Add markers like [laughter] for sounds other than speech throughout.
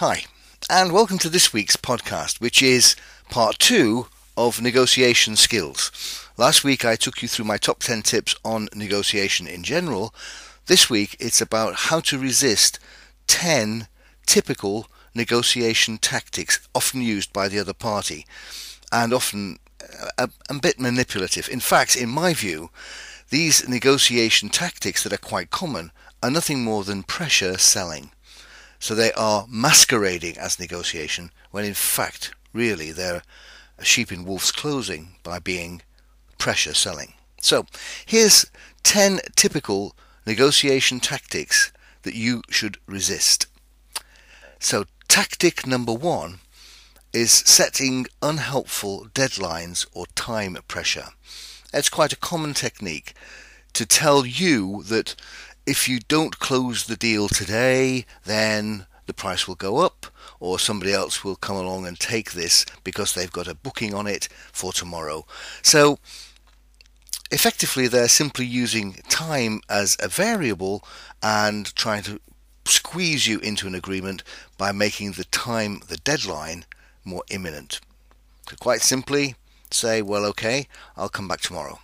Hi, and welcome to this week's podcast, which is part two of negotiation skills. Last week I took you through my top 10 tips on negotiation in general. This week it's about how to resist 10 typical negotiation tactics often used by the other party and often uh, a, a bit manipulative. In fact, in my view, these negotiation tactics that are quite common are nothing more than pressure selling. So they are masquerading as negotiation when in fact, really, they're a sheep in wolf's clothing by being pressure selling. So here's 10 typical negotiation tactics that you should resist. So tactic number one is setting unhelpful deadlines or time pressure. It's quite a common technique to tell you that if you don't close the deal today, then the price will go up, or somebody else will come along and take this because they've got a booking on it for tomorrow. So, effectively, they're simply using time as a variable and trying to squeeze you into an agreement by making the time, the deadline, more imminent. So quite simply, say, well, okay, I'll come back tomorrow.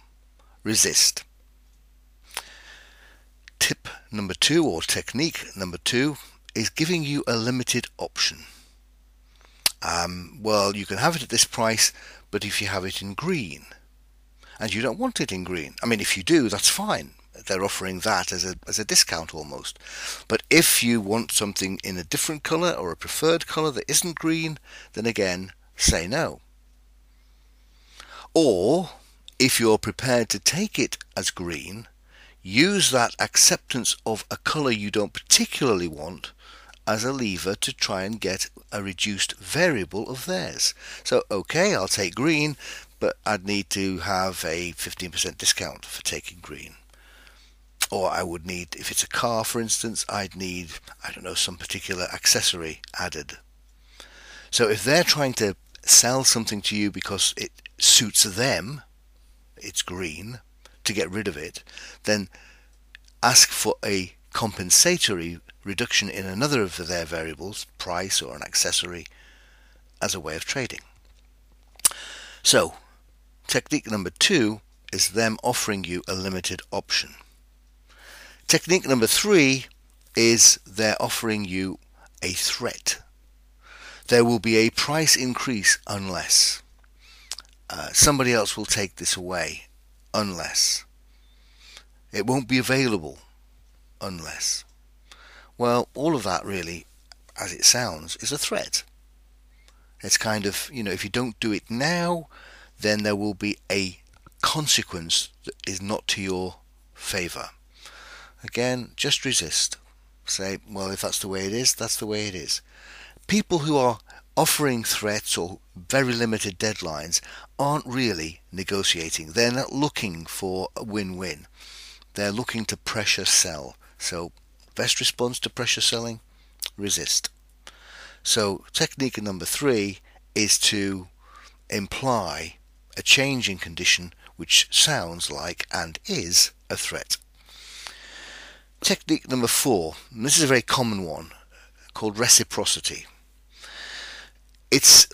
Resist. Tip number two, or technique number two, is giving you a limited option. Um, well, you can have it at this price, but if you have it in green, and you don't want it in green, I mean, if you do, that's fine. They're offering that as a as a discount almost. But if you want something in a different color or a preferred color that isn't green, then again, say no. Or if you're prepared to take it as green, use that acceptance of a color you don't particularly want as a lever to try and get a reduced variable of theirs. So, okay, I'll take green, but I'd need to have a 15% discount for taking green. Or I would need, if it's a car for instance, I'd need, I don't know, some particular accessory added. So if they're trying to sell something to you because it suits them, it's green, to get rid of it, then ask for a compensatory reduction in another of their variables, price or an accessory, as a way of trading. So, technique number two is them offering you a limited option. Technique number three is they're offering you a threat. There will be a price increase unless. Uh, somebody else will take this away unless. It won't be available unless. Well, all of that really, as it sounds, is a threat. It's kind of, you know, if you don't do it now, then there will be a consequence that is not to your favour. Again, just resist. Say, well, if that's the way it is, that's the way it is. People who are offering threats or very limited deadlines aren't really negotiating. They're not looking for a win-win. They're looking to pressure sell. So best response to pressure selling, resist. So technique number three is to imply a change in condition which sounds like and is a threat. Technique number four, this is a very common one, called reciprocity. It's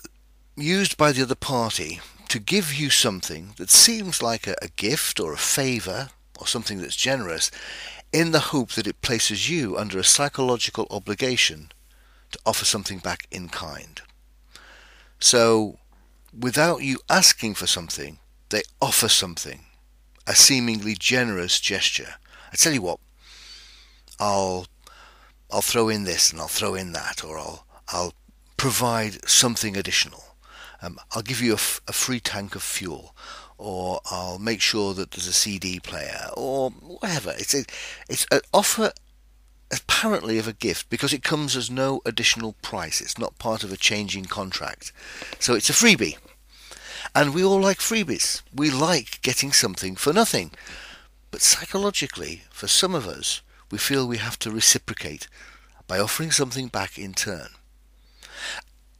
used by the other party to give you something that seems like a, a gift or a favour or something that's generous in the hope that it places you under a psychological obligation to offer something back in kind. So, without you asking for something, they offer something, a seemingly generous gesture. I tell you what, I'll I'll throw in this and I'll throw in that, or I'll I'll provide something additional. Um, I'll give you a, f- a free tank of fuel, or I'll make sure that there's a CD player, or whatever. It's a, it's an offer apparently of a gift because it comes as no additional price. It's not part of a changing contract, so it's a freebie. And we all like freebies. We like getting something for nothing. But psychologically, for some of us, we feel we have to reciprocate by offering something back in turn.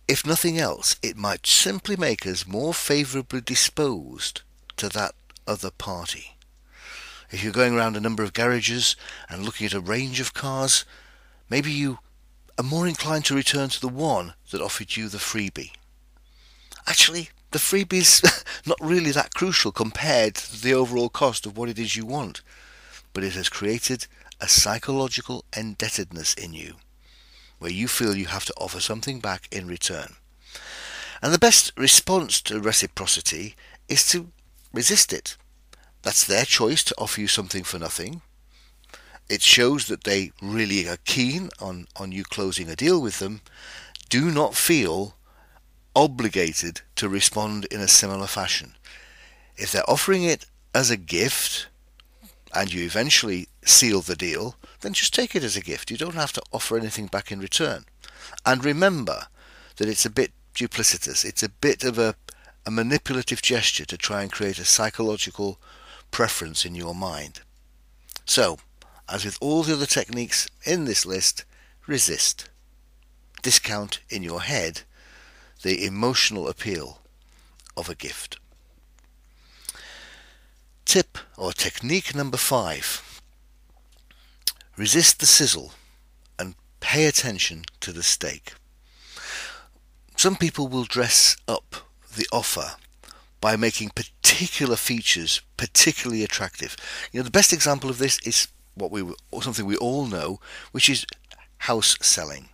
If nothing else, it might simply make us more favourably disposed to that other party. If you're going around a number of garages and looking at a range of cars, maybe you are more inclined to return to the one that offered you the freebie. Actually, the freebie's [laughs] not really that crucial compared to the overall cost of what it is you want, but it has created a psychological indebtedness in you where you feel you have to offer something back in return. And the best response to reciprocity is to resist it. That's their choice to offer you something for nothing. It shows that they really are keen on, on you closing a deal with them. Do not feel obligated to respond in a similar fashion. If they're offering it as a gift and you eventually seal the deal, then just take it as a gift. You don't have to offer anything back in return. And remember that it's a bit duplicitous. It's a bit of a, a manipulative gesture to try and create a psychological preference in your mind. So, as with all the other techniques in this list, resist. Discount in your head the emotional appeal of a gift. Tip or technique number five. Resist the sizzle and pay attention to the steak. Some people will dress up the offer by making particular features particularly attractive. You know, the best example of this is what we or something we all know, which is house selling.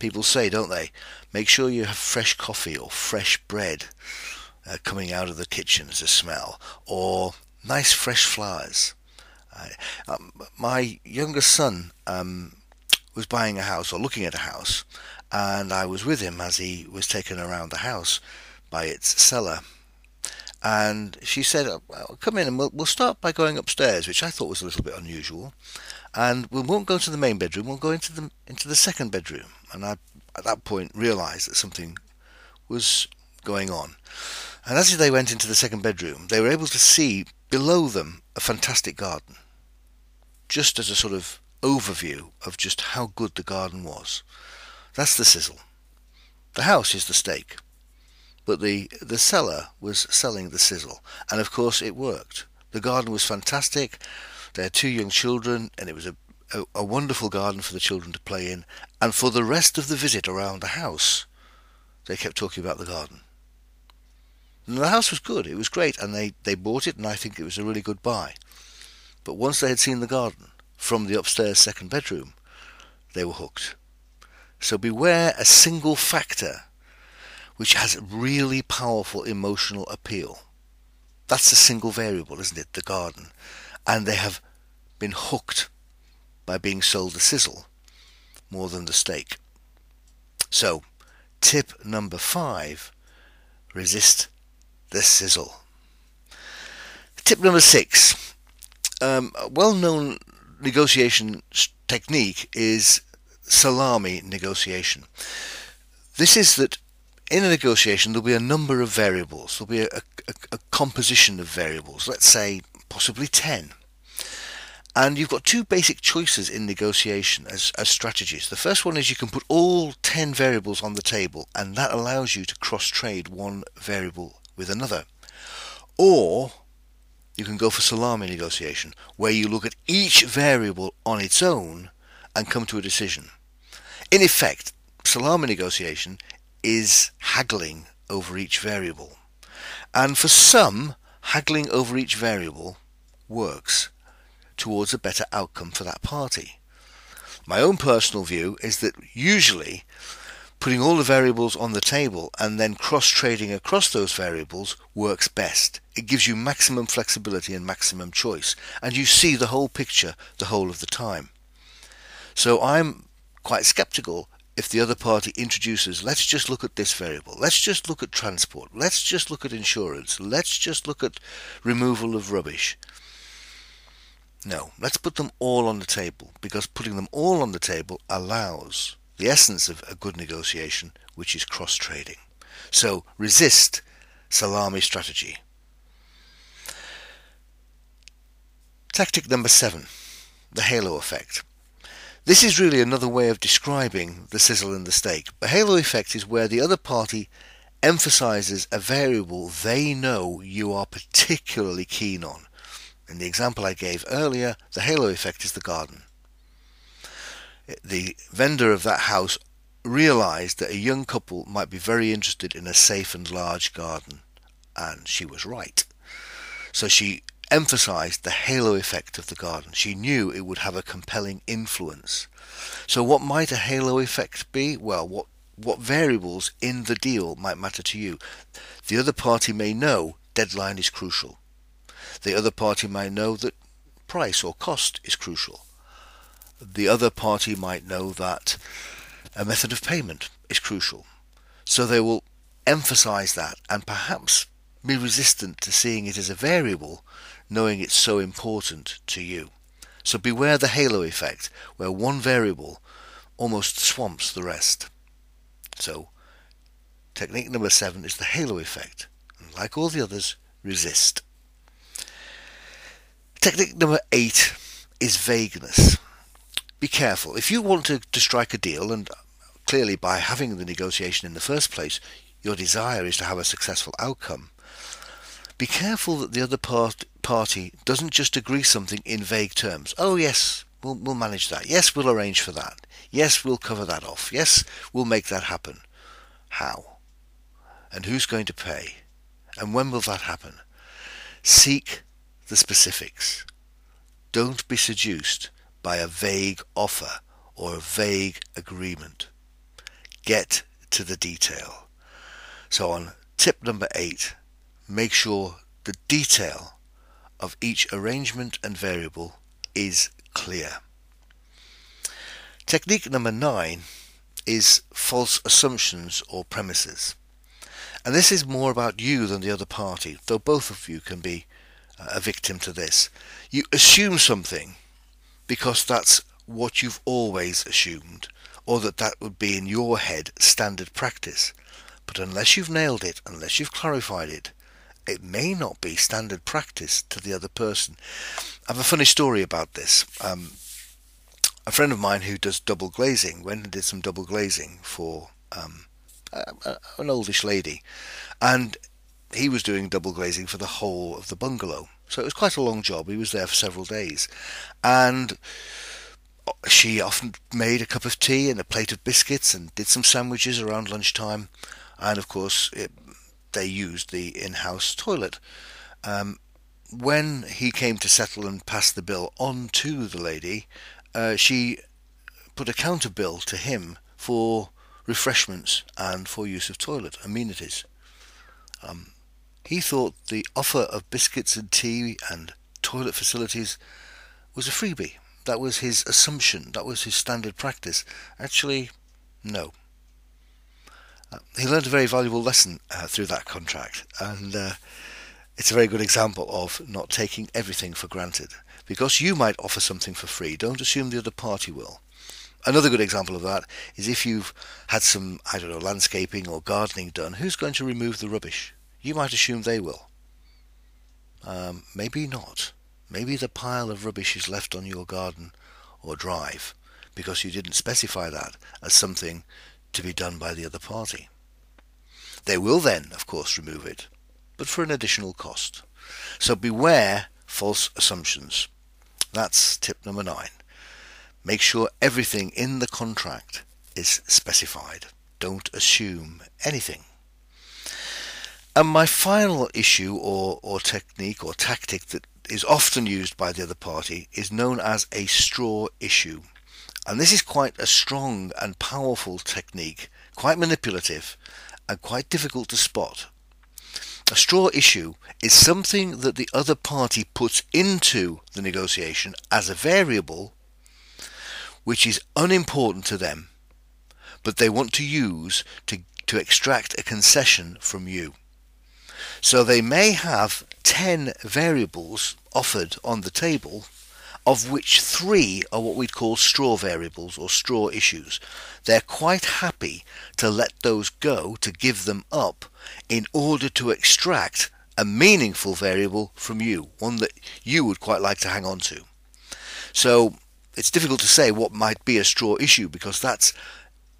People say, don't they? Make sure you have fresh coffee or fresh bread uh, coming out of the kitchen as a smell, or nice fresh flowers. Um, my younger son um, was buying a house or looking at a house, and I was with him as he was taken around the house by its seller and she said, oh, well, "Come in, and we'll, we'll start by going upstairs," which I thought was a little bit unusual. And we won't go to the main bedroom; we'll go into the into the second bedroom. And I, at that point, realised that something was going on. And as they went into the second bedroom, they were able to see below them a fantastic garden, just as a sort of overview of just how good the garden was. That's the sizzle. The house is the steak but the, the seller was selling the sizzle. And of course, it worked. The garden was fantastic. They had two young children, and it was a, a, a wonderful garden for the children to play in. And for the rest of the visit around the house, they kept talking about the garden. And the house was good, it was great, and they, they bought it, and I think it was a really good buy. But once they had seen the garden from the upstairs second bedroom, they were hooked. So beware a single factor which has really powerful emotional appeal. That's a single variable, isn't it? The garden. And they have been hooked by being sold the sizzle more than the steak. So, tip number five resist the sizzle. Tip number six um, a well known negotiation technique is salami negotiation. This is that in a negotiation, there'll be a number of variables. There'll be a, a, a, composition of variables, let's say possibly 10. And you've got two basic choices in negotiation as, as strategies. The first one is you can put all 10 variables on the table, and that allows you to cross trade one variable with another. Or you can go for salami negotiation, where you look at each variable on its own and come to a decision. In effect, salami negotiation is haggling over each variable. And for some, haggling over each variable works towards a better outcome for that party. My own personal view is that usually putting all the variables on the table and then cross-trading across those variables works best. It gives you maximum flexibility and maximum choice, and you see the whole picture the whole of the time. So I'm quite skeptical if the other party introduces, let's just look at this variable, let's just look at transport, let's just look at insurance, let's just look at removal of rubbish. No, let's put them all on the table because putting them all on the table allows the essence of a good negotiation, which is cross trading. So resist salami strategy. Tactic number seven the halo effect. This is really another way of describing the sizzle in the steak. The halo effect is where the other party emphasizes a variable they know you are particularly keen on. In the example I gave earlier, the halo effect is the garden. The vendor of that house realized that a young couple might be very interested in a safe and large garden, and she was right. So she emphasized the halo effect of the garden. She knew it would have a compelling influence. So what might a halo effect be? Well, what what variables in the deal might matter to you. The other party may know deadline is crucial. The other party might know that price or cost is crucial. The other party might know that a method of payment is crucial. So they will emphasize that and perhaps be resistant to seeing it as a variable, knowing it's so important to you. So beware the halo effect, where one variable almost swamps the rest. So, technique number seven is the halo effect. And like all the others, resist. Technique number eight is vagueness. Be careful. If you want to, to strike a deal, and clearly by having the negotiation in the first place, your desire is to have a successful outcome, be careful that the other part, party doesn't just agree something in vague terms. Oh, yes, we'll, we'll manage that. Yes, we'll arrange for that. Yes, we'll cover that off. Yes, we'll make that happen. How? And who's going to pay? And when will that happen? Seek the specifics. Don't be seduced by a vague offer or a vague agreement. Get to the detail. So on tip number eight, make sure the detail of each arrangement and variable is clear. Technique number nine is false assumptions or premises. And this is more about you than the other party, though both of you can be uh, a victim to this. You assume something because that's what you've always assumed, or that that would be in your head standard practice. But unless you've nailed it, unless you've clarified it, it may not be standard practice to the other person. I have a funny story about this. Um, a friend of mine who does double glazing went and did some double glazing for um, an oldish lady, and he was doing double glazing for the whole of the bungalow. So it was quite a long job. He was there for several days, and she often made a cup of tea and a plate of biscuits and did some sandwiches around lunchtime, and of course it, they used the in-house toilet. Um, when he came to settle and pass the bill on to the lady, uh, she put a counter bill to him for refreshments and for use of toilet amenities. Um, he thought the offer of biscuits and tea and toilet facilities was a freebie. That was his assumption. That was his standard practice. Actually, no. Uh, he learned a very valuable lesson uh, through that contract, and uh, it's a very good example of not taking everything for granted. Because you might offer something for free, don't assume the other party will. Another good example of that is if you've had some, I don't know, landscaping or gardening done, who's going to remove the rubbish? You might assume they will. Um, maybe not. Maybe the pile of rubbish is left on your garden or drive because you didn't specify that as something to be done by the other party. They will then, of course, remove it, but for an additional cost. So beware false assumptions. That's tip number nine. Make sure everything in the contract is specified. Don't assume anything. And my final issue or, or technique or tactic that is often used by the other party is known as a straw issue. And this is quite a strong and powerful technique, quite manipulative and quite difficult to spot. A straw issue is something that the other party puts into the negotiation as a variable which is unimportant to them, but they want to use to, to extract a concession from you. So they may have 10 variables offered on the table, of which three are what we'd call straw variables or straw issues. They're quite happy to let those go, to give them up, in order to extract a meaningful variable from you, one that you would quite like to hang on to. So it's difficult to say what might be a straw issue because that's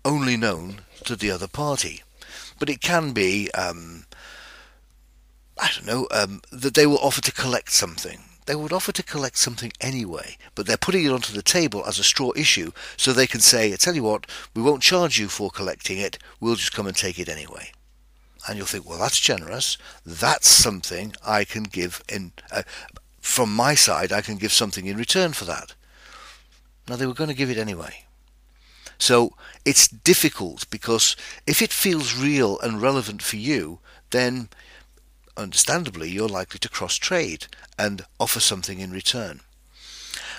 only known to the other party. But it can be, um, I don't know, um, that they will offer to collect something. they would offer to collect something anyway, but they're putting it onto the table as a straw issue so they can say, I tell you what, we won't charge you for collecting it, we'll just come and take it anyway. And you'll think, well, that's generous. That's something I can give in, uh, from my side, I can give something in return for that. Now, they were going to give it anyway. So it's difficult because if it feels real and relevant for you, then understandably you're likely to cross trade and offer something in return.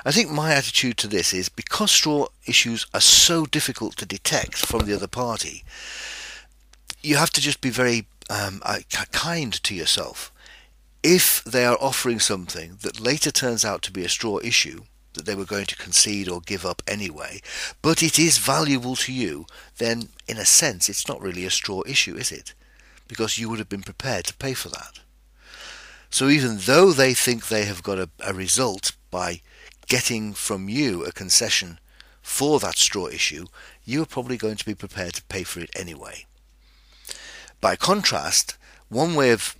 I think my attitude to this is because straw issues are so difficult to detect from the other party, you have to just be very um, uh, kind to yourself. If they are offering something that later turns out to be a straw issue, that they were going to concede or give up anyway, but it is valuable to you, then in a sense it's not really a straw issue, is it? Because you would have been prepared to pay for that. So even though they think they have got a, a result by getting from you a concession for that straw issue, you are probably going to be prepared to pay for it anyway. By contrast, one way of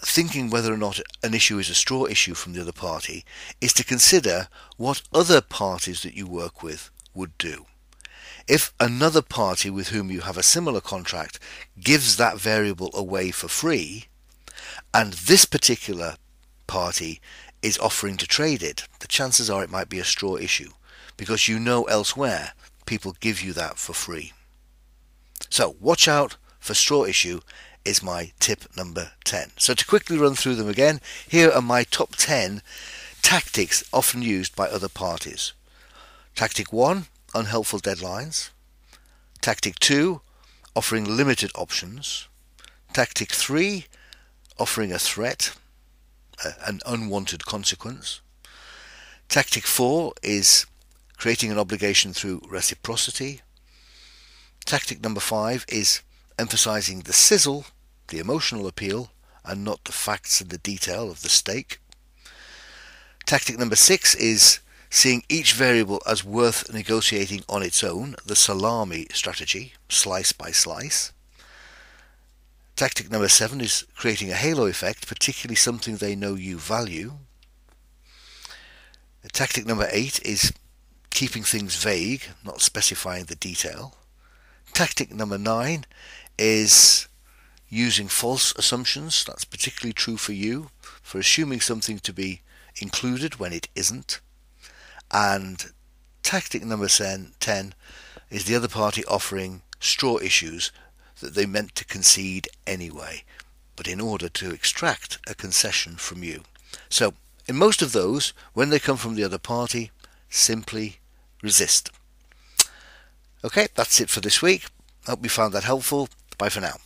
thinking whether or not an issue is a straw issue from the other party is to consider what other parties that you work with would do. If another party with whom you have a similar contract gives that variable away for free, and this particular party is offering to trade it, the chances are it might be a straw issue because you know elsewhere people give you that for free. So watch out for straw issue is my tip number 10. So to quickly run through them again, here are my top 10 tactics often used by other parties. Tactic 1, unhelpful deadlines. Tactic 2, offering limited options. Tactic 3, offering a threat, an unwanted consequence. Tactic 4 is creating an obligation through reciprocity. Tactic number 5 is emphasizing the sizzle, the emotional appeal, and not the facts and the detail of the steak. Tactic number six is seeing each variable as worth negotiating on its own, the salami strategy, slice by slice. Tactic number seven is creating a halo effect, particularly something they know you value. Tactic number eight is keeping things vague, not specifying the detail. Tactic number nine is using false assumptions. That's particularly true for you, for assuming something to be included when it isn't. And tactic number 10 is the other party offering straw issues that they meant to concede anyway, but in order to extract a concession from you. So, in most of those, when they come from the other party, simply resist. Okay, that's it for this week. Hope you found that helpful. Bye for now.